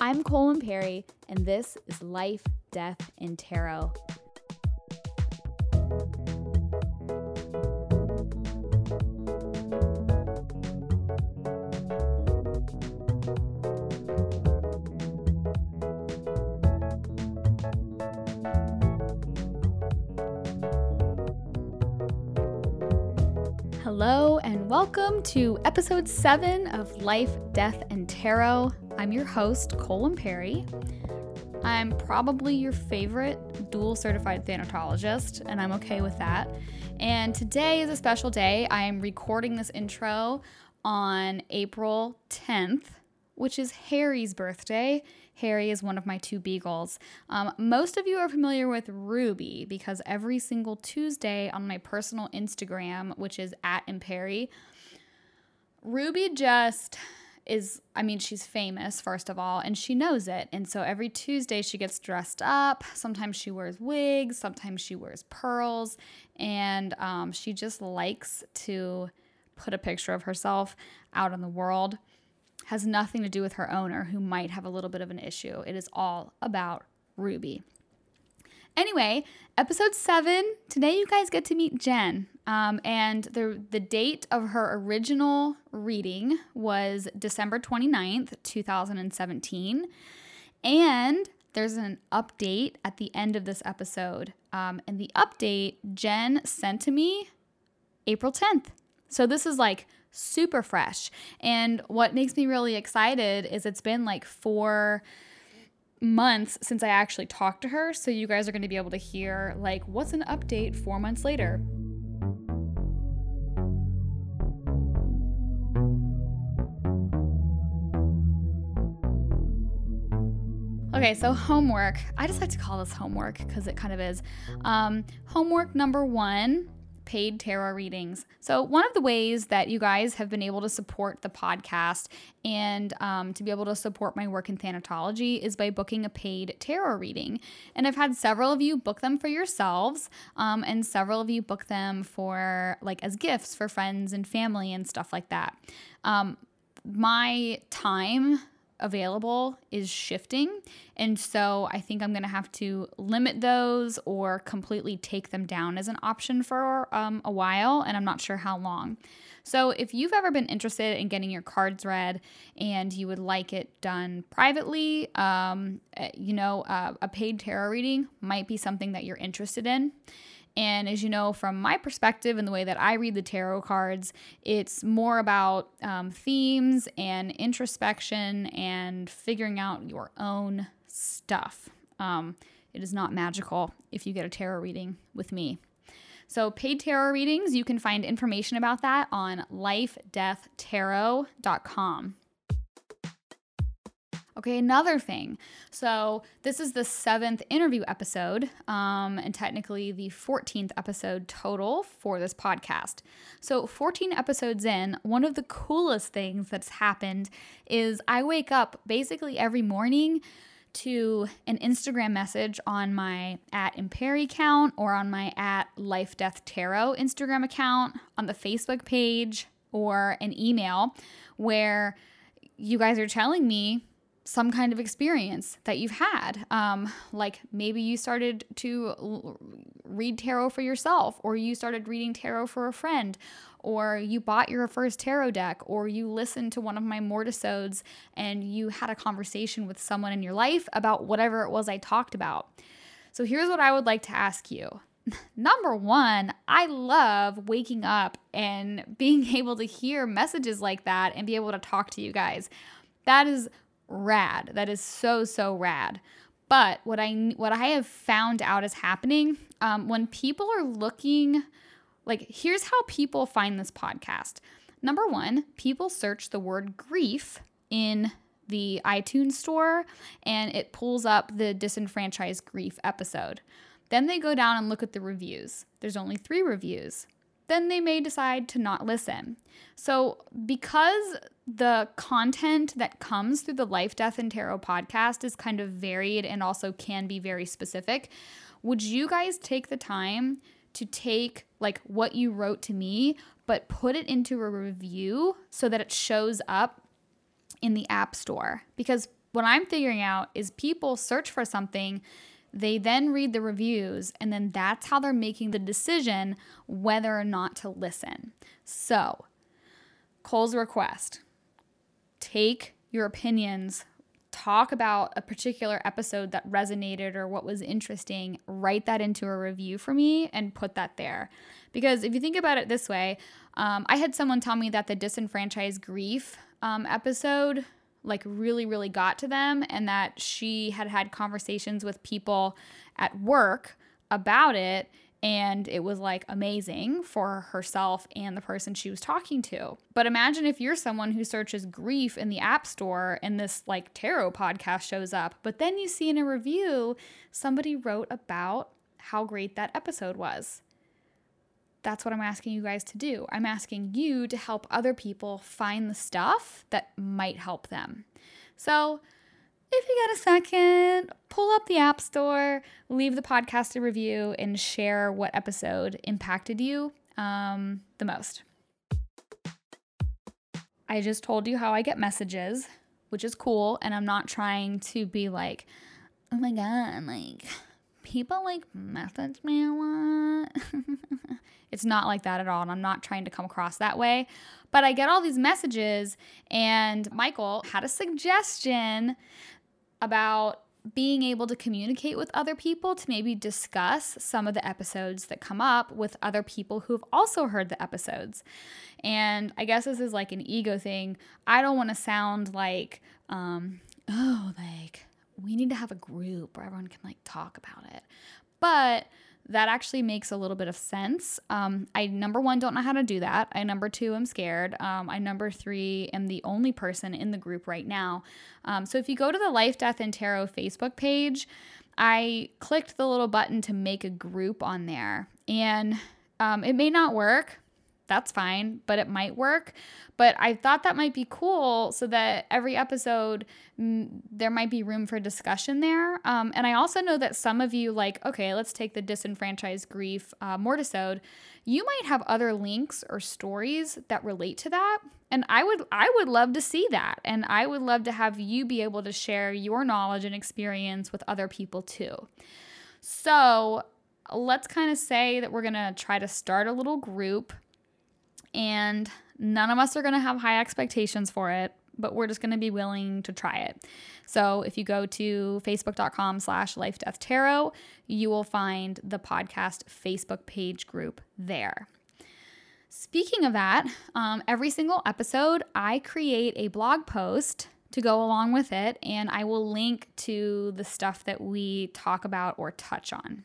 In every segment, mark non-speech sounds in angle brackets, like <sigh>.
I'm Colin Perry, and this is Life, Death, and Tarot. Hello, and welcome to episode seven of Life, Death, and Tarot. I'm your host, Colin Perry. I'm probably your favorite dual certified thanatologist, and I'm okay with that. And today is a special day. I'm recording this intro on April 10th, which is Harry's birthday. Harry is one of my two beagles. Um, most of you are familiar with Ruby because every single Tuesday on my personal Instagram, which is at Imperry, Ruby just is I mean she's famous first of all and she knows it. And so every Tuesday she gets dressed up. Sometimes she wears wigs sometimes she wears pearls. And um, she just likes to put a picture of herself out in the world. Has nothing to do with her owner who might have a little bit of an issue. It is all about Ruby. Anyway, episode seven. Today, you guys get to meet Jen. Um, and the, the date of her original reading was December 29th, 2017. And there's an update at the end of this episode. Um, and the update Jen sent to me April 10th. So this is like super fresh. And what makes me really excited is it's been like four months since I actually talked to her. So you guys are going to be able to hear, like, what's an update four months later. Okay, so homework. I just like to call this homework because it kind of is. Um, homework number one paid tarot readings. So, one of the ways that you guys have been able to support the podcast and um, to be able to support my work in thanatology is by booking a paid tarot reading. And I've had several of you book them for yourselves, um, and several of you book them for like as gifts for friends and family and stuff like that. Um, my time available is shifting. And so I think I'm going to have to limit those or completely take them down as an option for um, a while. And I'm not sure how long. So if you've ever been interested in getting your cards read and you would like it done privately, um, eh, you know, uh, a paid tarot reading might be something that you're interested in. And as you know, from my perspective and the way that I read the tarot cards, it's more about um, themes and introspection and figuring out your own stuff. Um, it is not magical if you get a tarot reading with me. So, paid tarot readings, you can find information about that on lifedeathtarot.com. Okay, another thing. So, this is the seventh interview episode, um, and technically the 14th episode total for this podcast. So, 14 episodes in, one of the coolest things that's happened is I wake up basically every morning to an Instagram message on my at Imperi account or on my at Life Death Tarot Instagram account, on the Facebook page, or an email where you guys are telling me some kind of experience that you've had. Um, like maybe you started to l- read tarot for yourself, or you started reading tarot for a friend, or you bought your first tarot deck, or you listened to one of my mortisodes and you had a conversation with someone in your life about whatever it was I talked about. So here's what I would like to ask you. <laughs> Number one, I love waking up and <laughs> being able to hear messages like that and be able to talk to you guys. That is rad. That is so so rad. But what I what I have found out is happening um, when people are looking, like here's how people find this podcast. Number one, people search the word grief in the iTunes store and it pulls up the disenfranchised grief episode. Then they go down and look at the reviews. There's only three reviews. Then they may decide to not listen. So, because the content that comes through the Life, Death, and Tarot podcast is kind of varied and also can be very specific. Would you guys take the time to take like what you wrote to me, but put it into a review so that it shows up in the App Store? Because what I'm figuring out is people search for something, they then read the reviews, and then that's how they're making the decision whether or not to listen. So, Cole's request take your opinions talk about a particular episode that resonated or what was interesting, write that into a review for me and put that there. Because if you think about it this way, um, I had someone tell me that the disenfranchised grief um, episode like really really got to them and that she had had conversations with people at work about it and it was like amazing for herself and the person she was talking to. But imagine if you're someone who searches grief in the App Store and this like tarot podcast shows up, but then you see in a review somebody wrote about how great that episode was. That's what I'm asking you guys to do. I'm asking you to help other people find the stuff that might help them. So, if you got a second, pull up the App Store, leave the podcast a review, and share what episode impacted you um, the most. I just told you how I get messages, which is cool. And I'm not trying to be like, oh my God, like people like message me a lot. <laughs> it's not like that at all. And I'm not trying to come across that way. But I get all these messages, and Michael had a suggestion about being able to communicate with other people to maybe discuss some of the episodes that come up with other people who've also heard the episodes. And I guess this is like an ego thing. I don't want to sound like, um, oh, like we need to have a group where everyone can like talk about it. But that actually makes a little bit of sense. Um, I number one don't know how to do that. I number two am scared. Um, I number three am the only person in the group right now. Um, so if you go to the Life, Death, and Tarot Facebook page, I clicked the little button to make a group on there, and um, it may not work that's fine, but it might work. But I thought that might be cool so that every episode m- there might be room for discussion there. Um, and I also know that some of you, like, okay, let's take the disenfranchised grief uh, mortisode. You might have other links or stories that relate to that, and I would I would love to see that, and I would love to have you be able to share your knowledge and experience with other people too. So let's kind of say that we're gonna try to start a little group and none of us are going to have high expectations for it but we're just going to be willing to try it. So if you go to facebook.com slash life death tarot you will find the podcast facebook page group there. Speaking of that um, every single episode i create a blog post to go along with it and i will link to the stuff that we talk about or touch on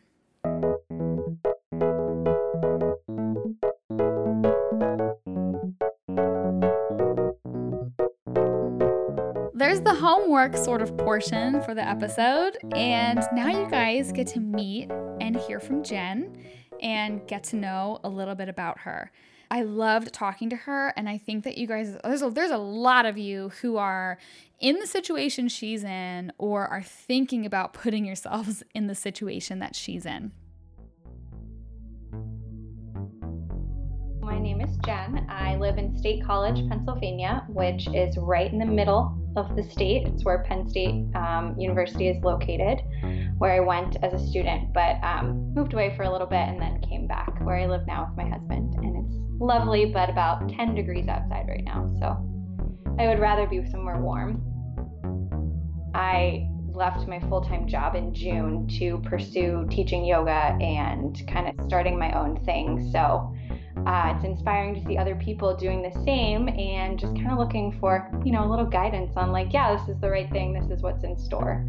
the homework sort of portion for the episode. And now you guys get to meet and hear from Jen and get to know a little bit about her. I loved talking to her, and I think that you guys, there's a, there's a lot of you who are in the situation she's in or are thinking about putting yourselves <laughs> in the situation that she's in. My name is Jen. I live in State College, Pennsylvania, which is right in the middle of the state. It's where Penn State um, University is located, where I went as a student, but um, moved away for a little bit and then came back where I live now with my husband. And it's lovely, but about 10 degrees outside right now. So I would rather be somewhere warm. I left my full time job in June to pursue teaching yoga and kind of starting my own thing. So uh, it's inspiring to see other people doing the same and just kind of looking for, you know, a little guidance on like, yeah, this is the right thing, this is what's in store.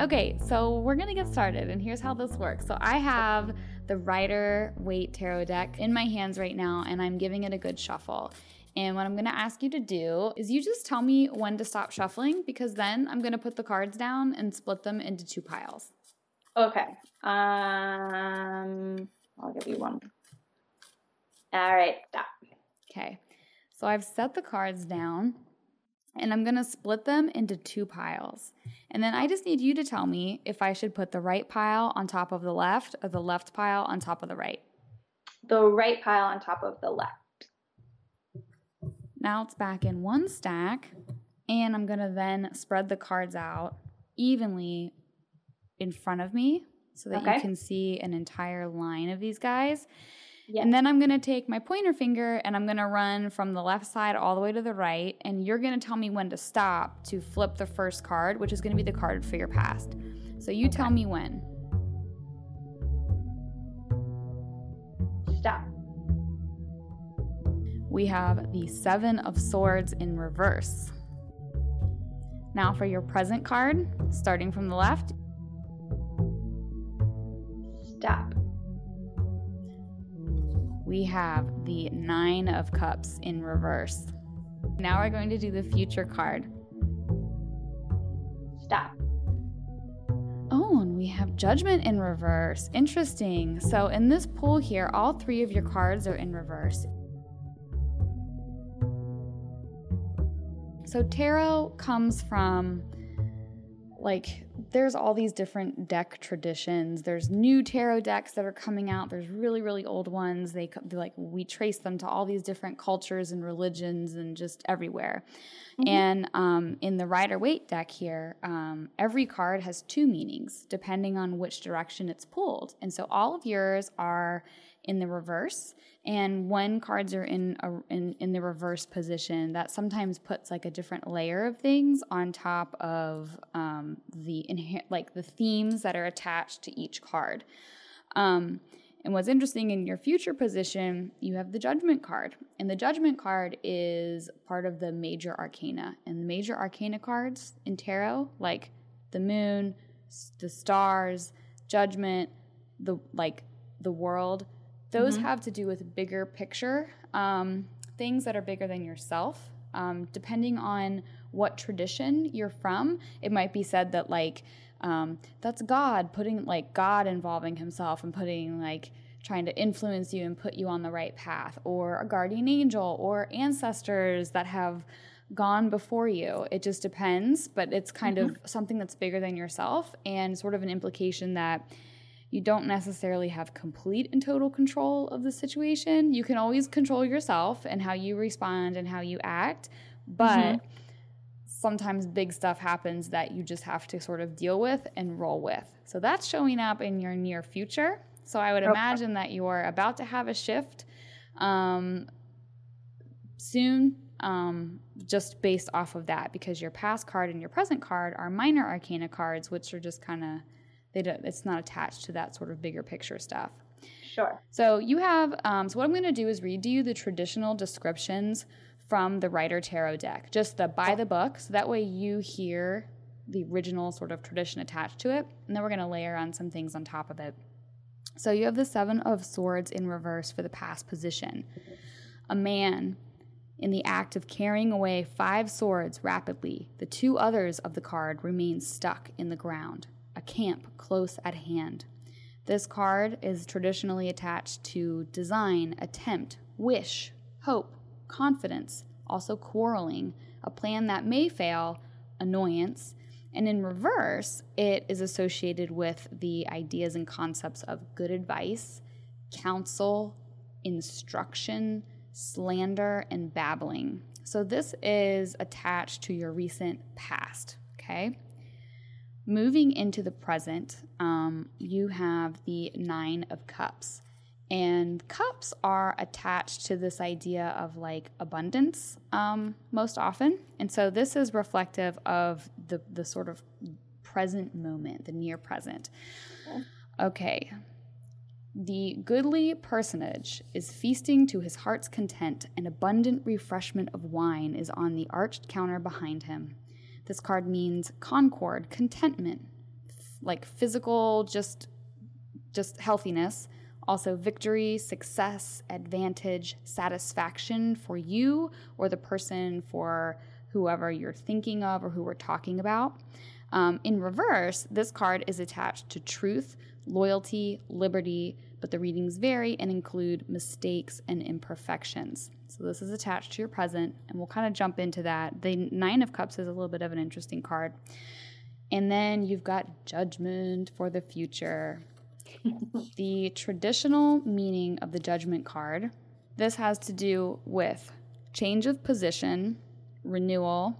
Okay, so we're gonna get started, and here's how this works. So I have the Rider Waite Tarot deck in my hands right now, and I'm giving it a good shuffle. And what I'm gonna ask you to do is you just tell me when to stop shuffling, because then I'm gonna put the cards down and split them into two piles. Okay. Um, I'll give you one. All right, stop. Okay. So I've set the cards down and I'm going to split them into two piles. And then I just need you to tell me if I should put the right pile on top of the left or the left pile on top of the right. The right pile on top of the left. Now it's back in one stack And I'm going to then spread the cards out evenly in front of me so that Okay. you can see an entire line of these guys. And then I'm going to take my pointer finger and I'm going to run from the left side all the way to the right. And you're going to tell me when to stop to flip the first card, which is going to be the card for your past. So you tell me when. Stop. We have the Seven of Swords in reverse. Now for your present card, starting from the left, Stop. we have the Nine of Cups in reverse. Now we're going to do the future card. Stop. Oh, and we have Judgment in reverse. Interesting. So in this pool here, all three of your cards are in reverse. So tarot comes from like there's all these different deck traditions. There's new tarot decks that are coming out. There's really really old ones. They like we trace them to all these different cultures and religions and just everywhere. And um, in the Rider Waite deck here, um, every card has two meanings depending on which direction it's pulled. And so all of yours are in the reverse. And when cards are in, a, in in the reverse position, that sometimes puts like a different layer of things on top of um, the inher- like the themes that are attached to each card. Um, and what's interesting in your future position, you have the judgment card. And the judgment card is part of the major arcana. And the major arcana cards in tarot, like the moon, the stars, judgment, the like the world, those have to do with bigger picture um, things that are bigger than yourself. Um, depending on what tradition you're from, it might be said that like um, that's God putting like God involving Himself and putting like trying to influence you and put you on the right path, or a guardian angel, or ancestors that have gone before you. It just depends, but it's kind of something that's bigger than yourself and sort of an implication that you don't necessarily have complete and total control of the situation. You can always control yourself and how you respond and how you act, but sometimes big stuff happens that you just have to sort of deal with and roll with. So that's showing up in your near future. So I would Okay. imagine that you're about to have a shift um, soon, um, just based off of that, because your past card and your present card are minor arcana cards, which are just kind of they don't, it's not attached to that sort of bigger picture stuff. Sure. So you have, um, so what I'm going to do is read to you the traditional descriptions from the Rider Tarot deck, just the by the book. So that way you hear the original sort of tradition attached to it. And then we're going to layer on some things on top of it. So you have the Seven of Swords in reverse for the past position. A man in the act of carrying away five swords rapidly, the two others of the card remain stuck in the ground, a camp close at hand. This card is traditionally attached to design, attempt, wish, hope, confidence, also quarreling, a plan that may fail, annoyance, and in reverse, it is associated with the ideas and concepts of good advice, counsel, instruction, slander, and babbling. So this is attached to your recent past, okay? Moving into the present, um, you have the Nine of Cups. And cups are attached to this idea of like abundance um, most often. And so this is reflective of the, the sort of present moment, the near present. Okay. The goodly personage is feasting to his heart's content, and abundant refreshment of wine is on the arched counter behind him. This card means concord, contentment, like physical, just just healthiness, also victory, success, advantage, satisfaction for you or the person for whoever you're thinking of or who we're talking about. Um, in reverse, this card is attached to truth, loyalty, liberty, but the readings vary and include mistakes and imperfections. So this is attached to your present, and we'll kind of jump into that. The Nine of Cups is a little bit of an interesting card. And then you've got Judgment for the future. the traditional meaning of the Judgment card this has to do with change of position, renewal,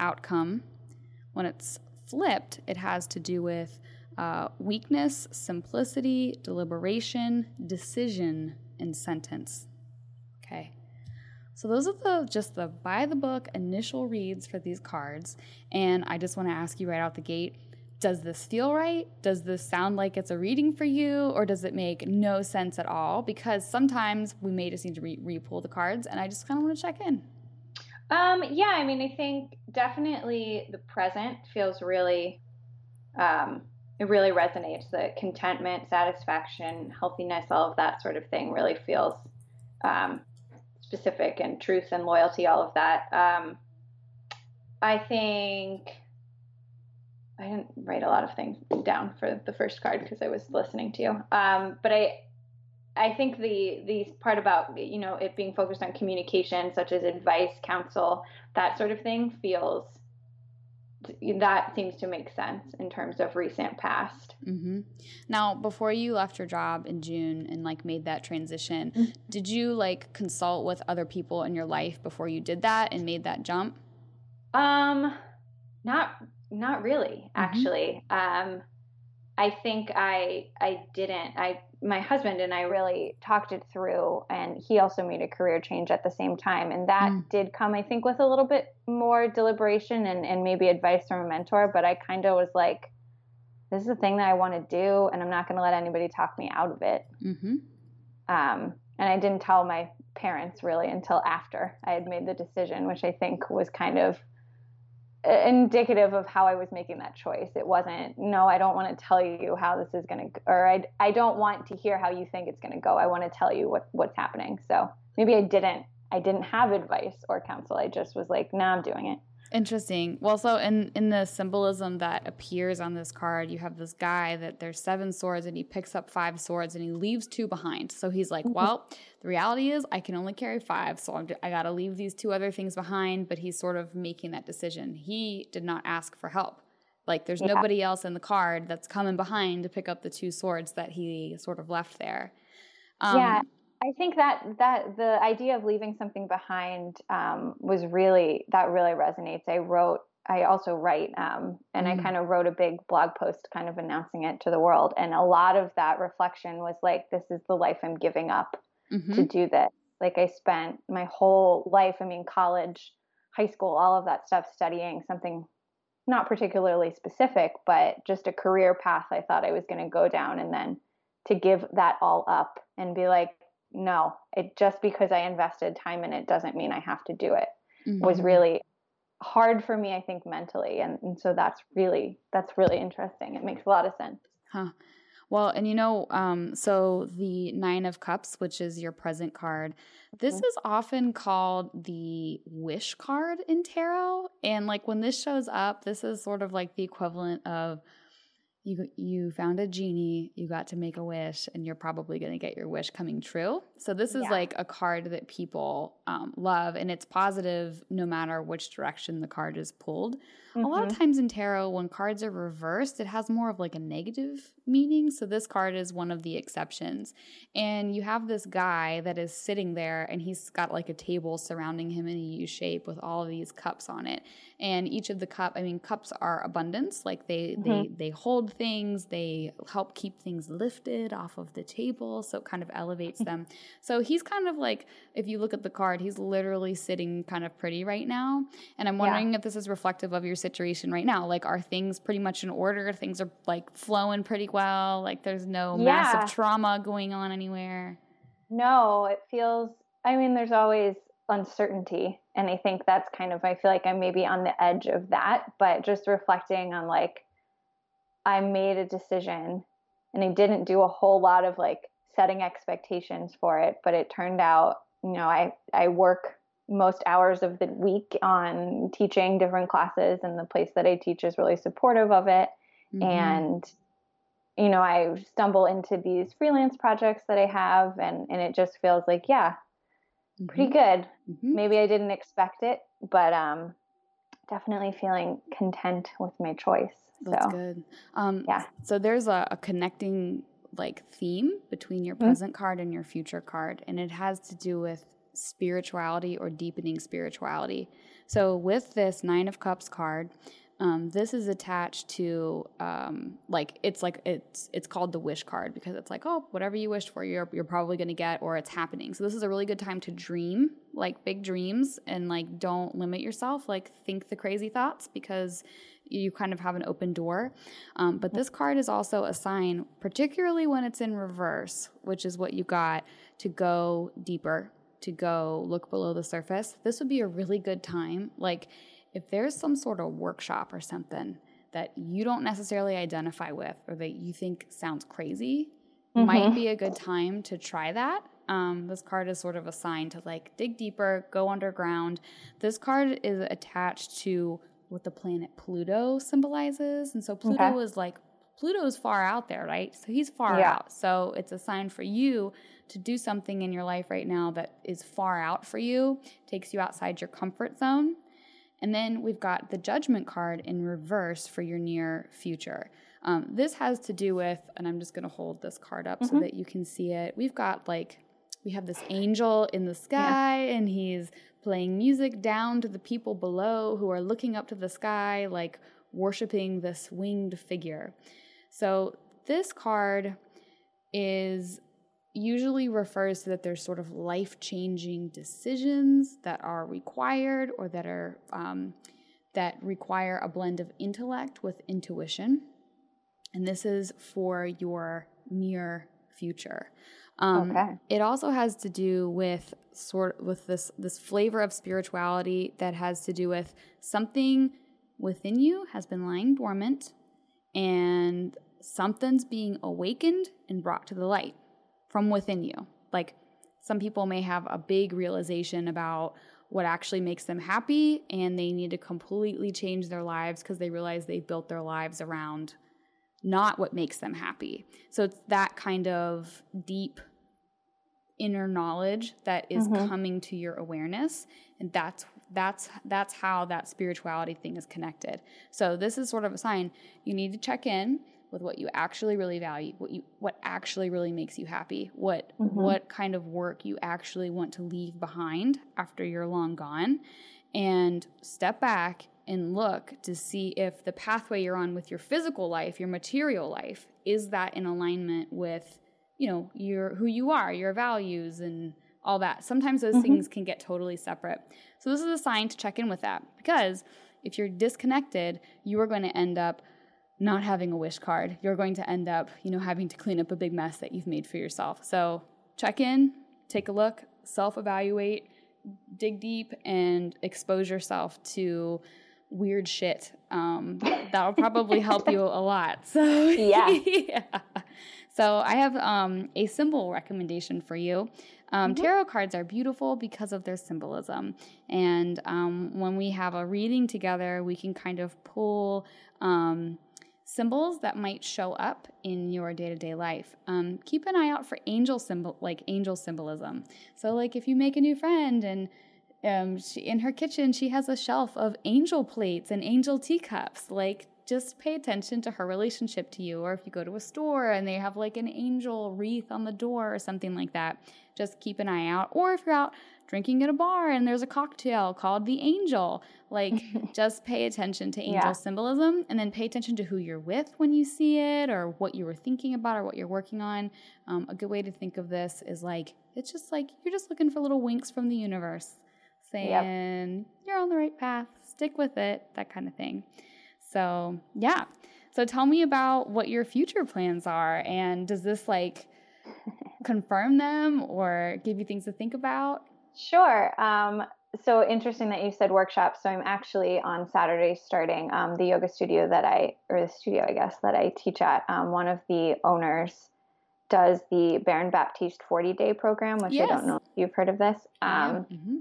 outcome. When it's flipped, it has to do with uh, weakness, simplicity, deliberation, decision, and sentence. Okay. So those are the just the by the book initial reads for these cards and I just want to ask you right out the gate does this feel right? Does this sound like it's a reading for you or does it make no sense at all? Because sometimes we may just need to re- re-pull the cards and I just kind of want to check in. Um, yeah, I mean, I think definitely the present feels really, um, it really resonates. The contentment, satisfaction, healthiness, all of that sort of thing really feels um, specific and truth and loyalty, all of that. Um, I think I didn't write a lot of things down for the first card because I was listening to you. Um, but I I think the the part about you know it being focused on communication, such as advice, counsel, that sort of thing, feels that seems to make sense in terms of recent past. Mm-hmm. Now, before you left your job in June and like made that transition, mm-hmm. did you like consult with other people in your life before you did that and made that jump? Um, not not really mm-hmm. actually. Um, I think I I didn't. I my husband and I really talked it through, and he also made a career change at the same time, and that mm. did come, I think, with a little bit more deliberation and and maybe advice from a mentor. But I kind of was like, this is the thing that I want to do, and I'm not going to let anybody talk me out of it. Mm-hmm. Um, and I didn't tell my parents really until after I had made the decision, which I think was kind of indicative of how I was making that choice. It wasn't, no, I don't want to tell you how this is going to, or I, I don't want to hear how you think it's going to go. I want to tell you what, what's happening. So maybe I didn't, I didn't have advice or counsel. I just was like, nah, I'm doing it. Interesting. Well, so in in the symbolism that appears on this card, you have this guy that there's seven swords and he picks up five swords and he leaves two behind. So he's like, mm-hmm. "Well, the reality is I can only carry five, so I'm, I got to leave these two other things behind." But he's sort of making that decision. He did not ask for help. Like there's yeah. nobody else in the card that's coming behind to pick up the two swords that he sort of left there. Um, yeah. I think that that the idea of leaving something behind um, was really that really resonates. I wrote, I also write, um, and mm. I kind of wrote a big blog post, kind of announcing it to the world. And a lot of that reflection was like, this is the life I'm giving up mm-hmm. to do this. Like I spent my whole life, I mean, college, high school, all of that stuff, studying something not particularly specific, but just a career path I thought I was going to go down, and then to give that all up and be like no, it just because I invested time in it doesn't mean I have to do it. Mm-hmm. Was really hard for me, I think, mentally, and, and so that's really that's really interesting. It makes a lot of sense. Huh. Well, and you know, um, so the Nine of Cups, which is your present card, this mm-hmm. is often called the wish card in tarot. And like when this shows up, this is sort of like the equivalent of you you found a genie, you got to make a wish, and you're probably going to get your wish coming true. So this is yeah. like a card that people um, love, and it's positive no matter which direction the card is pulled. Mm-hmm. A lot of mm-hmm. times in tarot, when cards are reversed, it has more of like a negative meaning. So this card is one of the exceptions. And you have this guy that is sitting there, and he's got like a table surrounding him in a U shape with all of these cups on it. And each of the cup, I mean, cups are abundance. Like they mm-hmm. they they hold things, they help keep things lifted off of the table, so it kind of elevates them. So he's kind of like, if you look at the card, he's literally sitting kind of pretty right now. And I'm wondering yeah. if this is reflective of your situation right now. Like, are things pretty much in order? Things are like flowing pretty well. Like, there's no yeah. massive trauma going on anywhere. No, it feels. I mean, there's always uncertainty, and I think that's kind of. I feel like I'm maybe on the edge of that, but just reflecting on like, I made a decision, and I didn't do a whole lot of like setting expectations for it, but it turned out. You know, I I work most hours of the week on teaching different classes and the place that I teach is really supportive of it mm-hmm. and you know I stumble into these freelance projects that I have and and it just feels like yeah mm-hmm. pretty good mm-hmm. maybe I didn't expect it but um definitely feeling content with my choice that's so, good um yeah so there's a, a connecting like theme between your mm-hmm. present card and your future card and it has to do with spirituality or deepening spirituality. So, with this Nine of Cups card, um, this is attached to um, like it's like it's it's called the wish card because it's like oh whatever you wished for you're you're probably to get or it's happening. So this is a really good time to dream like big dreams and like don't limit yourself. Like think the crazy thoughts because you kind of have an open door. Um, but this card is also a sign, particularly when it's in reverse, which is what you got to go deeper, to go look below the surface. This would be a really good time. Like if there's some sort of workshop or something that you don't necessarily identify with or that you think sounds crazy, mm-hmm. might be a good time to try that. Um, this card is sort of a sign to like dig deeper, go underground. This card is attached to what the planet Pluto symbolizes. And so Pluto okay. is like, Pluto's far out there, right? So he's far yeah. out. So it's a sign for you to do something in your life right now that is far out for you, takes you outside your comfort zone. And then we've got the judgment card in reverse for your near future. Um, this has to do with, and I'm just going to hold this card up mm-hmm. so that you can see it. We've got like, we have this angel in the sky, yeah. and he's playing music down to the people below who are looking up to the sky, like worshiping this winged figure. So this card is usually refers to that there's sort of life changing decisions that are required or that are um, that require a blend of intellect with intuition. And this is for your near future. Um, okay. it also has to do with sort with this this flavor of spirituality that has to do with something within you has been lying dormant and something's being awakened and brought to the light from within you. Like some people may have a big realization about what actually makes them happy and they need to completely change their lives because they realize they've built their lives around not what makes them happy. So it's that kind of deep inner knowledge that is mm-hmm. coming to your awareness and that's that's that's how that spirituality thing is connected. So this is sort of a sign you need to check in with what you actually really value, what you what actually really makes you happy, what mm-hmm. what kind of work you actually want to leave behind after you're long gone and step back and look to see if the pathway you're on with your physical life, your material life, is that in alignment with, you know, your who you are, your values and all that. Sometimes those mm-hmm. things can get totally separate. So this is a sign to check in with that because if you're disconnected, you are going to end up not having a wish card, you're going to end up, you know, having to clean up a big mess that you've made for yourself. So check in, take a look, self evaluate, dig deep, and expose yourself to weird shit. Um, that'll probably help you a lot. So <laughs> yeah. <laughs> yeah. So I have um, a symbol recommendation for you. Um, mm-hmm. Tarot cards are beautiful because of their symbolism. And um, when we have a reading together, we can kind of pull um, symbols that might show up in your day-to-day life. Um, keep an eye out for angel symbol like angel symbolism. So like if you make a new friend and um, she, in her kitchen she has a shelf of angel plates and angel teacups like just pay attention to her relationship to you or if you go to a store and they have like an angel wreath on the door or something like that just keep an eye out or if you're out drinking at a bar and there's a cocktail called the angel. Like, <laughs> just pay attention to angel yeah. symbolism and then pay attention to who you're with when you see it or what you were thinking about or what you're working on. Um, a good way to think of this is like, it's just like you're just looking for little winks from the universe saying, yep. you're on the right path, stick with it, that kind of thing. So, yeah. So, tell me about what your future plans are. And does this like, <laughs> confirm them or give you things to think about? Sure. Um, so interesting that you said workshop. So I'm actually on Saturday starting um, the yoga studio that I, or the studio, I guess, that I teach at. Um, one of the owners does the Baron Baptiste 40 day program, which yes. I don't know if you've heard of this. Um, mm-hmm.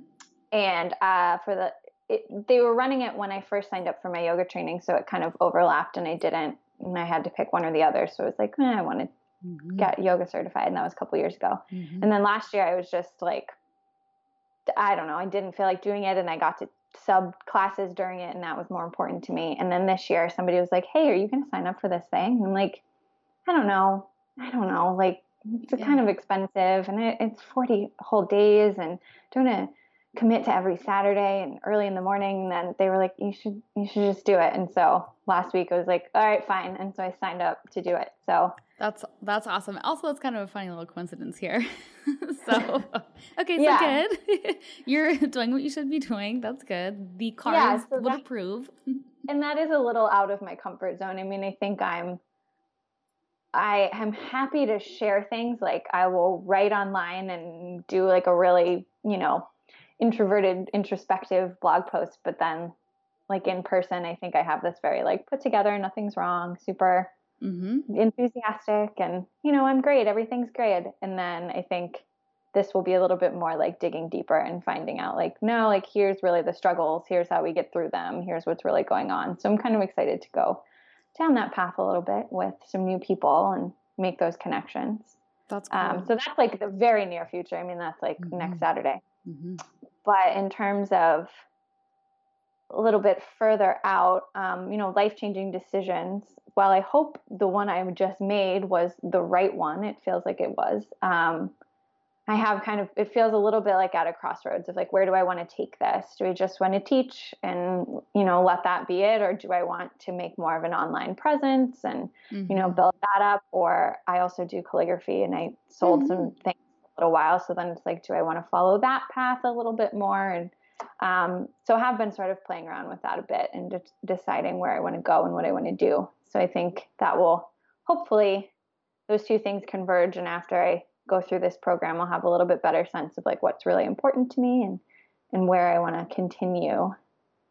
And uh, for the, it, they were running it when I first signed up for my yoga training. So it kind of overlapped and I didn't, and I had to pick one or the other. So I was like, eh, I want to mm-hmm. get yoga certified. And that was a couple years ago. Mm-hmm. And then last year I was just like, I don't know, I didn't feel like doing it and I got to sub classes during it and that was more important to me. And then this year somebody was like, Hey, are you gonna sign up for this thing? And I'm like, I don't know. I don't know. Like it's yeah. kind of expensive and it, it's 40 whole days and don't want to commit to every Saturday and early in the morning. And then they were like, you should, you should just do it. And so last week I was like, all right, fine. And so I signed up to do it. So that's, that's awesome. Also, it's kind of a funny little coincidence here. <laughs> so, <laughs> okay, so yeah. good. <laughs> You're doing what you should be doing. That's good. The cards yeah, so would that, approve. and that is a little out of my comfort zone. I mean, I think I'm, I am happy to share things like I will write online and do like a really, you know, introverted, introspective blog post, but then like in person, I think I have this very like put together, nothing's wrong, super mm-hmm. enthusiastic, and you know, I'm great, everything's great. And then I think this will be a little bit more like digging deeper and finding out like, no, like here's really the struggles, here's how we get through them, here's what's really going on. So I'm kind of excited to go down that path a little bit with some new people and make those connections. That's um, cool. Um, so that's like the very near future. I mean, that's like mm-hmm. next Saturday. Mm-hmm. But in terms of a little bit further out, um, you know, life changing decisions, while I hope the one I just made was the right one, it feels like it was. Um, I have kind of, it feels a little bit like at a crossroads of like, where do I want to take this? Do I just want to teach and, you know, let that be it? Or do I want to make more of an online presence and, mm-hmm. you know, mm-hmm. build that up? Or I also do calligraphy and I sold mm-hmm. some things little while. So then it's like, do I want to follow that path a little bit more? And um, so I have been sort of playing around with that a bit and de- deciding where I want to go and what I want to do. So I think that will hopefully those two things converge. And after I go through this program, I'll have a little bit better sense of like what's really important to me and and where I want to continue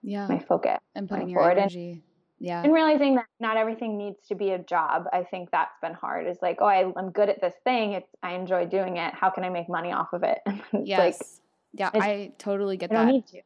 yeah. my focus and putting your energy. And, yeah. And realizing that not everything needs to be a job. I think that's been hard. Is like, oh, I, am good at this thing. It's I enjoy doing it. How can I make money off of it? <laughs> yes. Like, yeah, I totally get I that. Don't need to.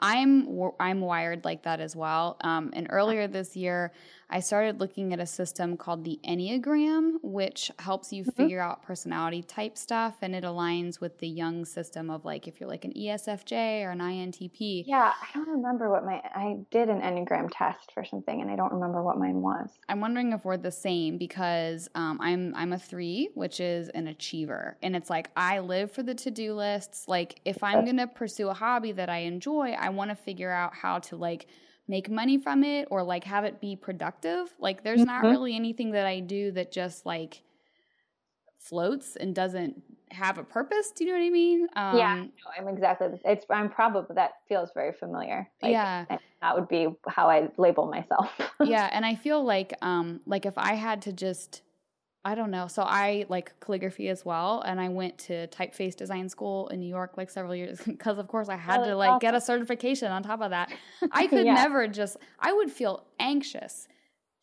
I'm I'm wired like that as well. Um, and earlier this year, I started looking at a system called the Enneagram, which helps you mm-hmm. figure out personality type stuff, and it aligns with the Jung system of like if you're like an ESFJ or an INTP. Yeah, I don't remember what my I did an Enneagram test for something, and I don't remember what mine was. I'm wondering if we're the same because um, I'm I'm a three, which is an achiever, and it's like I live for the to do lists. Like if I'm gonna pursue a hobby that I enjoy, I want to figure out how to like make money from it or like have it be productive. Like there's mm-hmm. not really anything that I do that just like floats and doesn't have a purpose. Do you know what I mean? Um, yeah, no, I'm exactly. The, it's I'm probably that feels very familiar. Like, yeah, that would be how I label myself. yeah, <laughs> and I feel like um like if I had to just I don't know. So I like calligraphy as well, and I went to typeface design school in New York like several years <laughs> because, of course, I had oh, to like awesome. get a certification on top of that. <laughs> I could yeah. never just. I would feel anxious,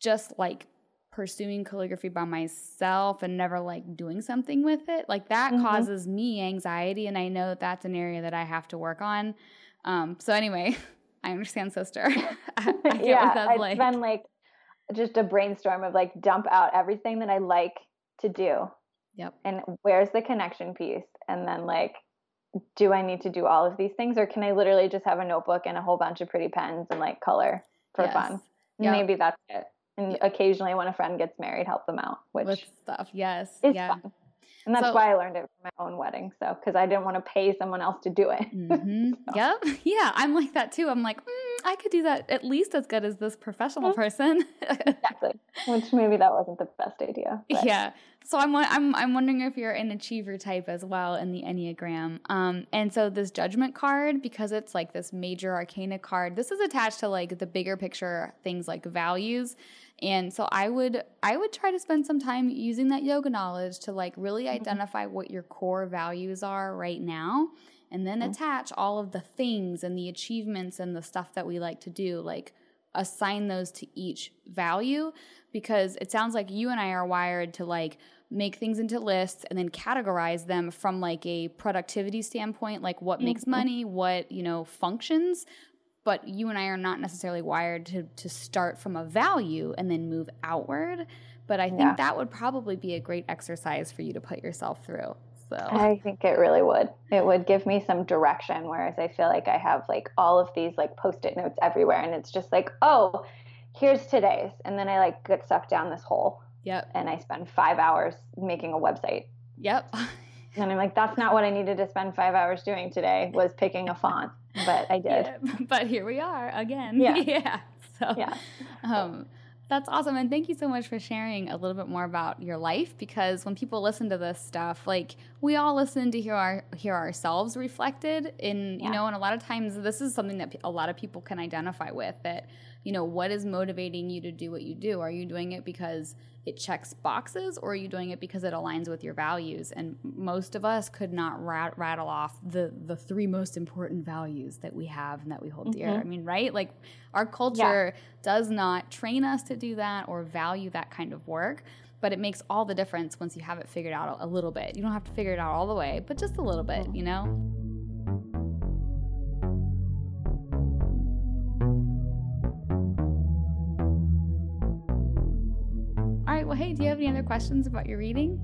just like pursuing calligraphy by myself and never like doing something with it. Like that mm-hmm. causes me anxiety, and I know that that's an area that I have to work on. Um, so anyway, <laughs> I understand, sister. I, I yeah, it's like. been like just a brainstorm of like dump out everything that I like to do. Yep. And where's the connection piece? And then like do I need to do all of these things or can I literally just have a notebook and a whole bunch of pretty pens and like color for yes. fun? Yep. Maybe that's it. And yep. occasionally when a friend gets married, help them out, which With stuff. Yes. Is yeah. fun. And that's so, why I learned it for my own wedding. So, because I didn't want to pay someone else to do it. <laughs> Mm-hmm. so. Yep. <laughs> Yeah. I'm like that too. I'm like, mm, I could do that at least as good as this professional mm-hmm. person. exactly. Which maybe that wasn't the best idea. But. Yeah. So I'm, I'm, I'm wondering if you're an achiever type as well in the Enneagram. Um, and so this judgment card, because it's like this major arcana card, this is attached to like the bigger picture things like values. And so I would I would try to spend some time using that yoga knowledge to like really mm-hmm. identify what your core values are right now and then mm-hmm. attach all of the things and the achievements and the stuff that we like to do like assign those to each value because it sounds like you and I are wired to like make things into lists and then categorize them from like a productivity standpoint like what mm-hmm. makes money what you know functions but you and I are not necessarily wired to to start from a value and then move outward. But I think yeah. that would probably be a great exercise for you to put yourself through. So I think it really would. It would give me some direction. Whereas I feel like I have like all of these like post-it notes everywhere, and it's just like, oh, here's today's, and then I like get sucked down this hole. Yep. And I spend five hours making a website Yep. and I'm like, that's not what I needed to spend five hours doing today was picking a font, but I <laughs> did. Yeah, <laughs> but here we are again. Yeah. <laughs> yeah. So, Yeah. um, that's awesome. And thank you so much for sharing a little bit more about your life because when people listen to this stuff, like we all listen to hear our hear ourselves reflected in, you know, and a lot of times this is something that a lot of people can identify with that, you know, what is motivating you to do what you do? Are you doing it because it checks boxes or are you doing it because it aligns with your values? And most of us could not rat- rattle off the the three most important values that we have and that we hold dear. Mhm. I mean, right? Like our culture does not train us to do that or value that kind of work. But it makes all the difference once you have it figured out a- a little bit. You don't have to figure it out all the way, but just a little bit, you know? Hey, do you have any other questions about your reading?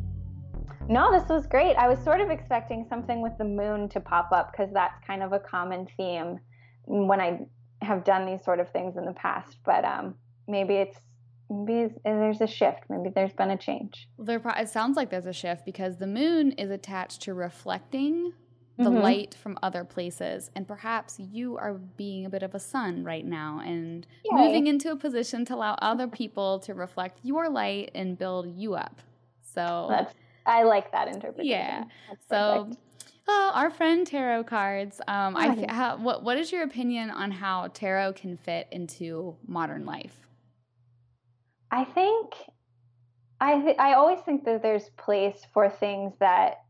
No, this was great. I was sort of expecting something with the moon to pop up because that's kind of a common theme when I have done these sort of things in the past. But um, maybe it's maybe it's- there's a shift. Maybe there's been a change. Well, there, it sounds like there's a shift because the moon is attached to reflecting the Mhm. light from other places, and perhaps you are being a bit of a sun right now and Yay. moving into a position to allow other people to reflect your light and build you up. So That's I like that interpretation. Yeah. So, our friend tarot cards. Um, I how, what what is your opinion on how tarot can fit into modern life? I think I th- I always think that there's place for things that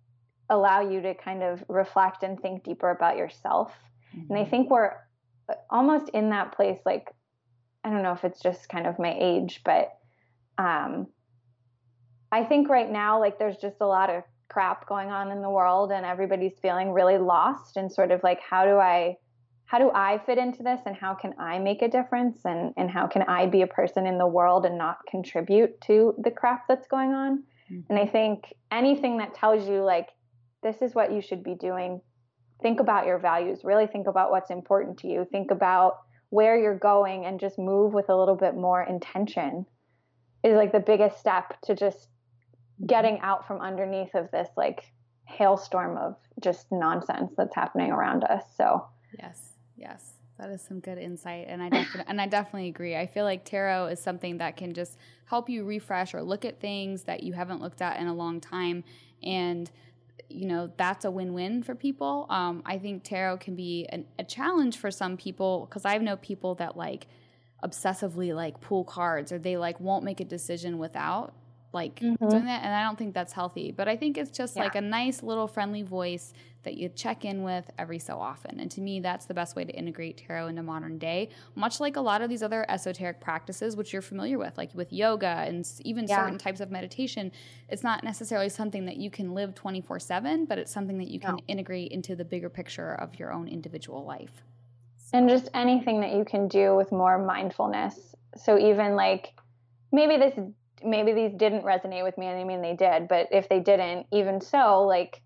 allow you to kind of reflect and think deeper about yourself. And Mm-hmm. I think we're uh, almost in that place like I don't know if it's just kind of my age, but um I think right now like there's just a lot of crap going on in the world and everybody's feeling really lost and sort of like how do I how do I fit into this and how can I make a difference and and how can I be a person in the world and not contribute to the crap that's going on? And I think anything that tells you like this is what you should be doing, think about your values, really think about what's important to you, think about where you're going and just move with a little bit more intention is like the biggest step to just getting out from underneath of this like hailstorm of just nonsense that's happening around us. So, Yes, yes, that is some good insight, and I definitely and I definitely agree. I feel like tarot is something that can just help you refresh or look at things that you haven't looked at in a long time, and you know that's a win-win for people. Um, I think tarot can be an, a challenge for some people because I know people that like obsessively like pull cards or they like won't make a decision without like Mhm. doing that and i don't think that's healthy but i think it's just Yeah. like a nice little friendly voice that you check in with every so often and to me that's the best way to integrate tarot into modern day much like a lot of these other esoteric practices which you're familiar with like with yoga and even Yeah. certain types of meditation it's not necessarily something that you can live 24/7 but it's something that you can No. integrate into the bigger picture of your own individual life and just anything that you can do with more mindfulness. So even like maybe this maybe these didn't resonate with me and I mean they did, but if they didn't, even so like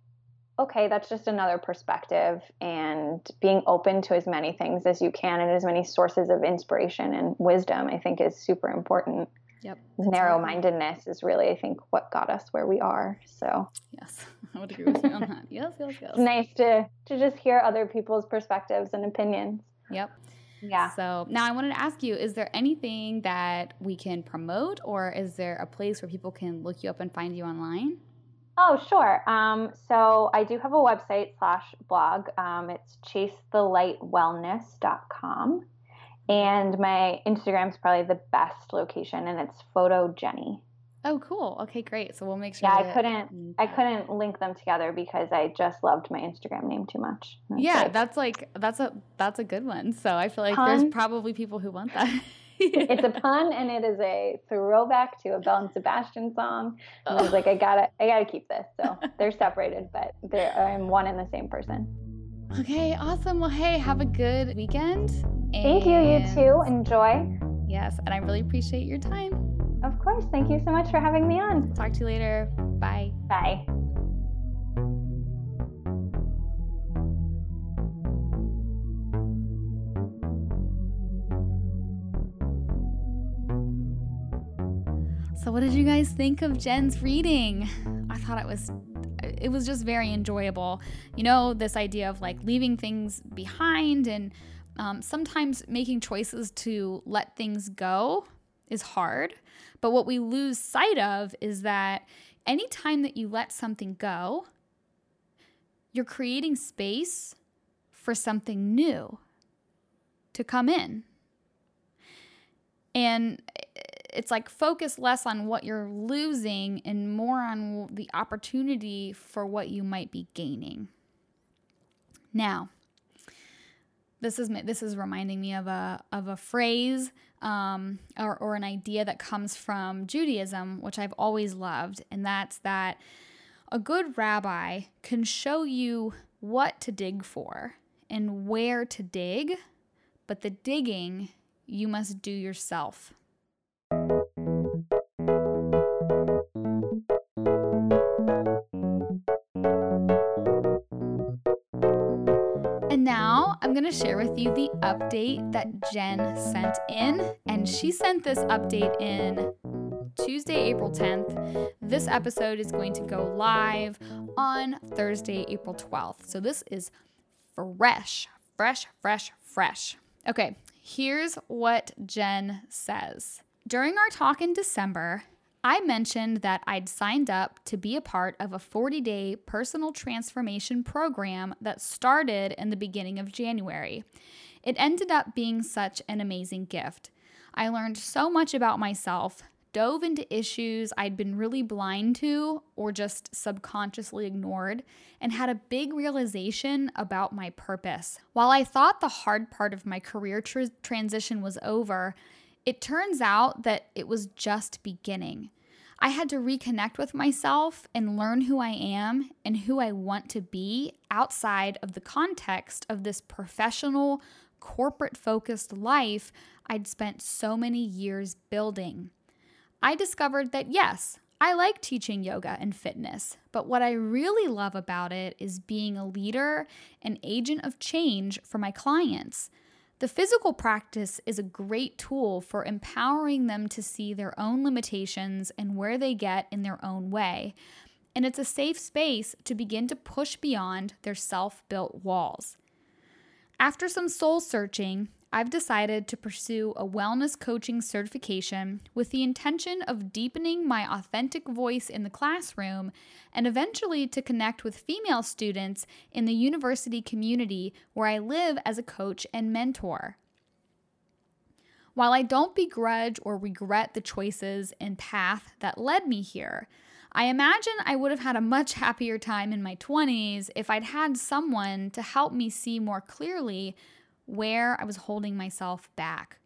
okay, that's just another perspective and being open to as many things as you can and as many sources of inspiration and wisdom I think is super important. yep Narrow mindedness is really, I think, what got us where we are. So yes <laughs> i would agree with you on that yes yes yes it's nice to to just hear other people's perspectives and opinions. yep Yeah. So now I wanted to ask you: Is there anything that we can promote, or is there a place where people can look you up and find you online? Oh, sure. Um, so I do have a website slash blog. Um, it's chasethelightwellness.com. And my Instagram is probably the best location, and it's Photo Jenny. Oh, cool. Okay, great. So we'll make sure. Yeah, I couldn't I couldn't link them together because I just loved my Instagram name too much. It's Yeah, like- that's like that's a that's a good one. So I feel like there's probably people who want that. it's a <laughs> pun and it is a throwback to a Belle and Sebastian song. And I was like, I gotta I gotta keep this. So <laughs> they're separated, but they're I'm one and the same person. okay, awesome. Well, hey, have a good weekend. Thank you, you too. Enjoy. Yes, and I really appreciate your time. Of course. Thank you so much for having me on. Talk to you later. Bye. Bye. So, what did you guys think of Jenn's reading? I thought it was it, was just very enjoyable. You know, this idea of like leaving things behind and um, sometimes making choices to let things go is hard. But what we lose sight of is that anytime that you let something go, you're creating space for something new to come in. And it's like focus less on what you're losing and more on the opportunity for what you might be gaining. Now, this is this is reminding me of a of a phrase um, or, or an idea that comes from Judaism, which I've always loved, and that's that a good rabbi can show you what to dig for and where to dig, but the digging you must do yourself. I'm going to share with you the update that Jenn sent in. And she sent this update in Tuesday, April 10th. This episode is going to go live on Thursday, April 12th. So this is fresh, fresh, fresh, fresh. Okay, here's what Jenn says. During our talk in December, I mentioned that I'd signed up to be a part of a 40 day personal transformation program that started in the beginning of January. It ended up being such an amazing gift. I learned so much about myself, dove into issues I'd been really blind to or just subconsciously ignored, and had a big realization about my purpose. While I thought the hard part of my career tr- transition was over, it turns out that it was just beginning. I had to reconnect with myself and learn who I am and who I want to be outside of the context of this professional, corporate focused life I'd spent so many years building. I discovered that yes, I like teaching yoga and fitness, but what I really love about it is being a leader and agent of change for my clients. The physical practice is a great tool for empowering them to see their own limitations and where they get in their own way. And it's a safe space to begin to push beyond their self built walls. After some soul searching, I've decided to pursue a wellness coaching certification with the intention of deepening my authentic voice in the classroom and eventually to connect with female students in the university community where I live as a coach and mentor. While I don't begrudge or regret the choices and path that led me here, I imagine I would have had a much happier time in my 20s if I'd had someone to help me see more clearly where I was holding myself back.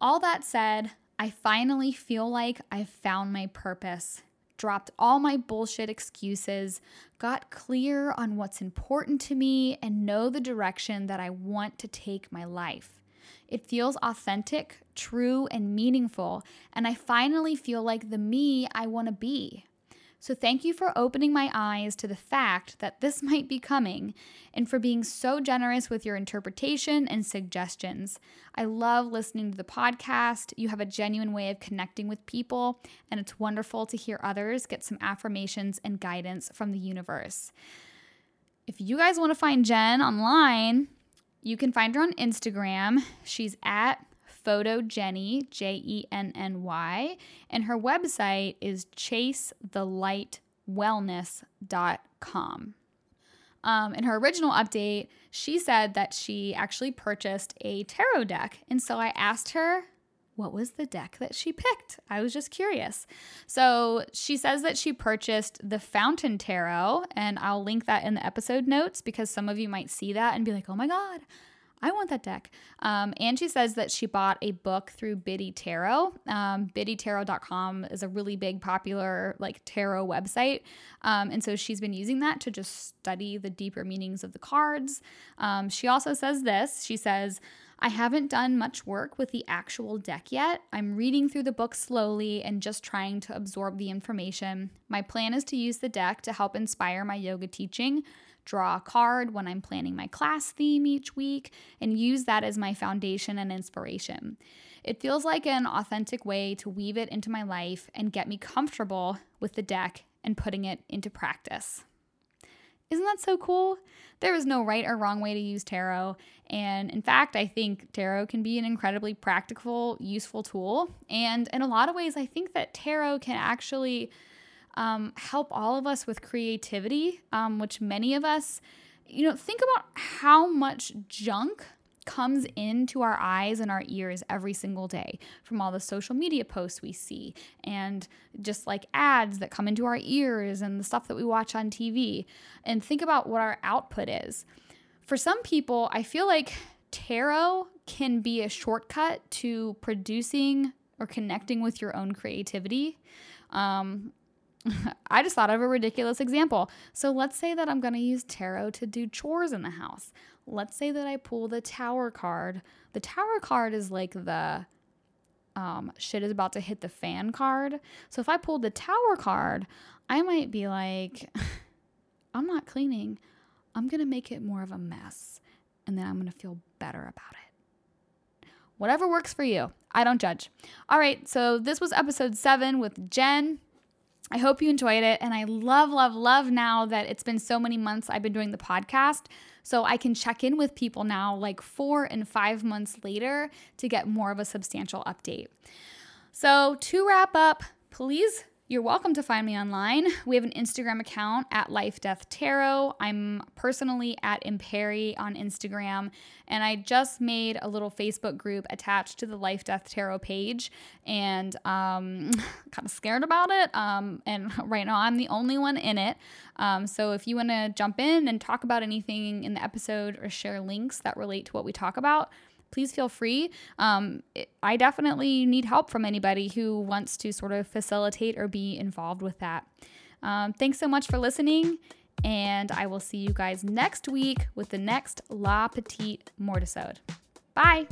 All that said, I finally feel like I've found my purpose, dropped all my bullshit excuses, got clear on what's important to me, and know the direction that I want to take my life. It feels authentic, true, and meaningful, and I finally feel like the me I want to be. So, thank you for opening my eyes to the fact that this <laughs> might be coming and for being so generous with your interpretation and suggestions. I love listening to the podcast. You have a genuine way of connecting with people, and it's wonderful to hear others get some affirmations and guidance from the universe. If you guys want to find Jenn online, you can find her on Instagram. She's at Photo Jenny, J E N N Y, and her website is chasethelightwellness.com. Um, in her original update, she said that she actually purchased a tarot deck. And so I asked her what was the deck that she picked. I was just curious. So she says that she purchased the Fountain Tarot, and I'll link that in the episode notes because some of you might see that and be like, oh my God, I want that deck. Um, and she says that she bought a book through Biddy Tarot. Um, BiddyTarot.com is a really big, popular like tarot website, um, and so she's been using that to just study the deeper meanings of the cards. Um, she also says this. She says. I haven't done much work with the actual deck yet. I'm reading through the book slowly and just trying to absorb the information. My plan is to use the deck to help inspire my yoga teaching, draw a card when I'm planning my class theme each week, and use that as my foundation and inspiration. It feels like an authentic way to weave it into my life and get me comfortable with the deck and putting it into practice. Isn't that so cool? There is no right or wrong way to use tarot. And in fact, I think tarot can be an incredibly practical, useful tool. And in a lot of ways, I think that tarot can actually um, help all of us with creativity, um, which many of us, you know, think about how much junk comes into our eyes and our ears every single day from all the social media posts we see and just like ads that come into our ears and the stuff that we watch on TV. And think about what our output is. For some people, I feel like tarot can be a shortcut to producing or connecting with your own creativity. Um, <laughs> I just thought of a ridiculous example. So let's say that I'm going to use tarot to do chores in the house. Let's say that I pull the tower card. The tower card is like the um, shit is about to hit the fan card. So if I pulled the tower card, I might be like, <laughs> I'm not cleaning. I'm going to make it more of a mess. And then I'm going to feel better about it. Whatever works for you. I don't judge. All right. So this was episode seven with Jenn. I hope you enjoyed it. And I love, love, love now that it's been so many months I've been doing the podcast. So I can check in with people now, like four and five months later, to get more of a substantial update. So to wrap up, please you're welcome to find me online. We have an Instagram account at Life Death Tarot. I'm personally at Imperi on Instagram, and I just made a little Facebook group attached to the Life Death Tarot page, and um, <laughs> kind of scared about it. Um, and <laughs> right now, I'm the only one in it. Um, so if you want to jump in and talk about anything in the episode or share links that relate to what we talk about, please feel free. Um, I definitely need help from anybody who wants to sort of facilitate or be involved with that. Um, thanks so much for listening, and I will see you guys next week with the next La Petite Mortisode. Bye.